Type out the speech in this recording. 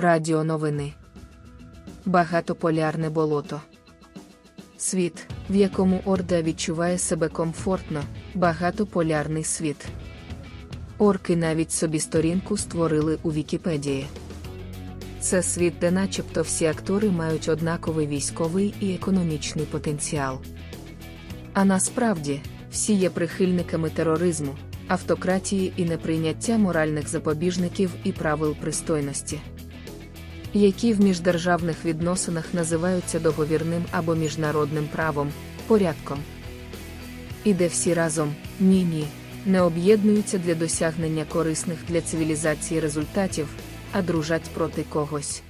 Радіоновини. Багатополярне болото. Світ, в якому Орда відчуває себе комфортно, багатополярний світ. Орки навіть собі сторінку створили у Вікіпедії. Це світ, де начебто всі актори мають однаковий військовий і економічний потенціал. А насправді, всі є прихильниками тероризму, автократії і неприйняття моральних запобіжників і правил пристойності, які в міждержавних відносинах називаються договірним або міжнародним правом, порядком. І де всі разом ні-ні, не об'єднуються для досягнення корисних для цивілізації результатів, а дружать проти когось.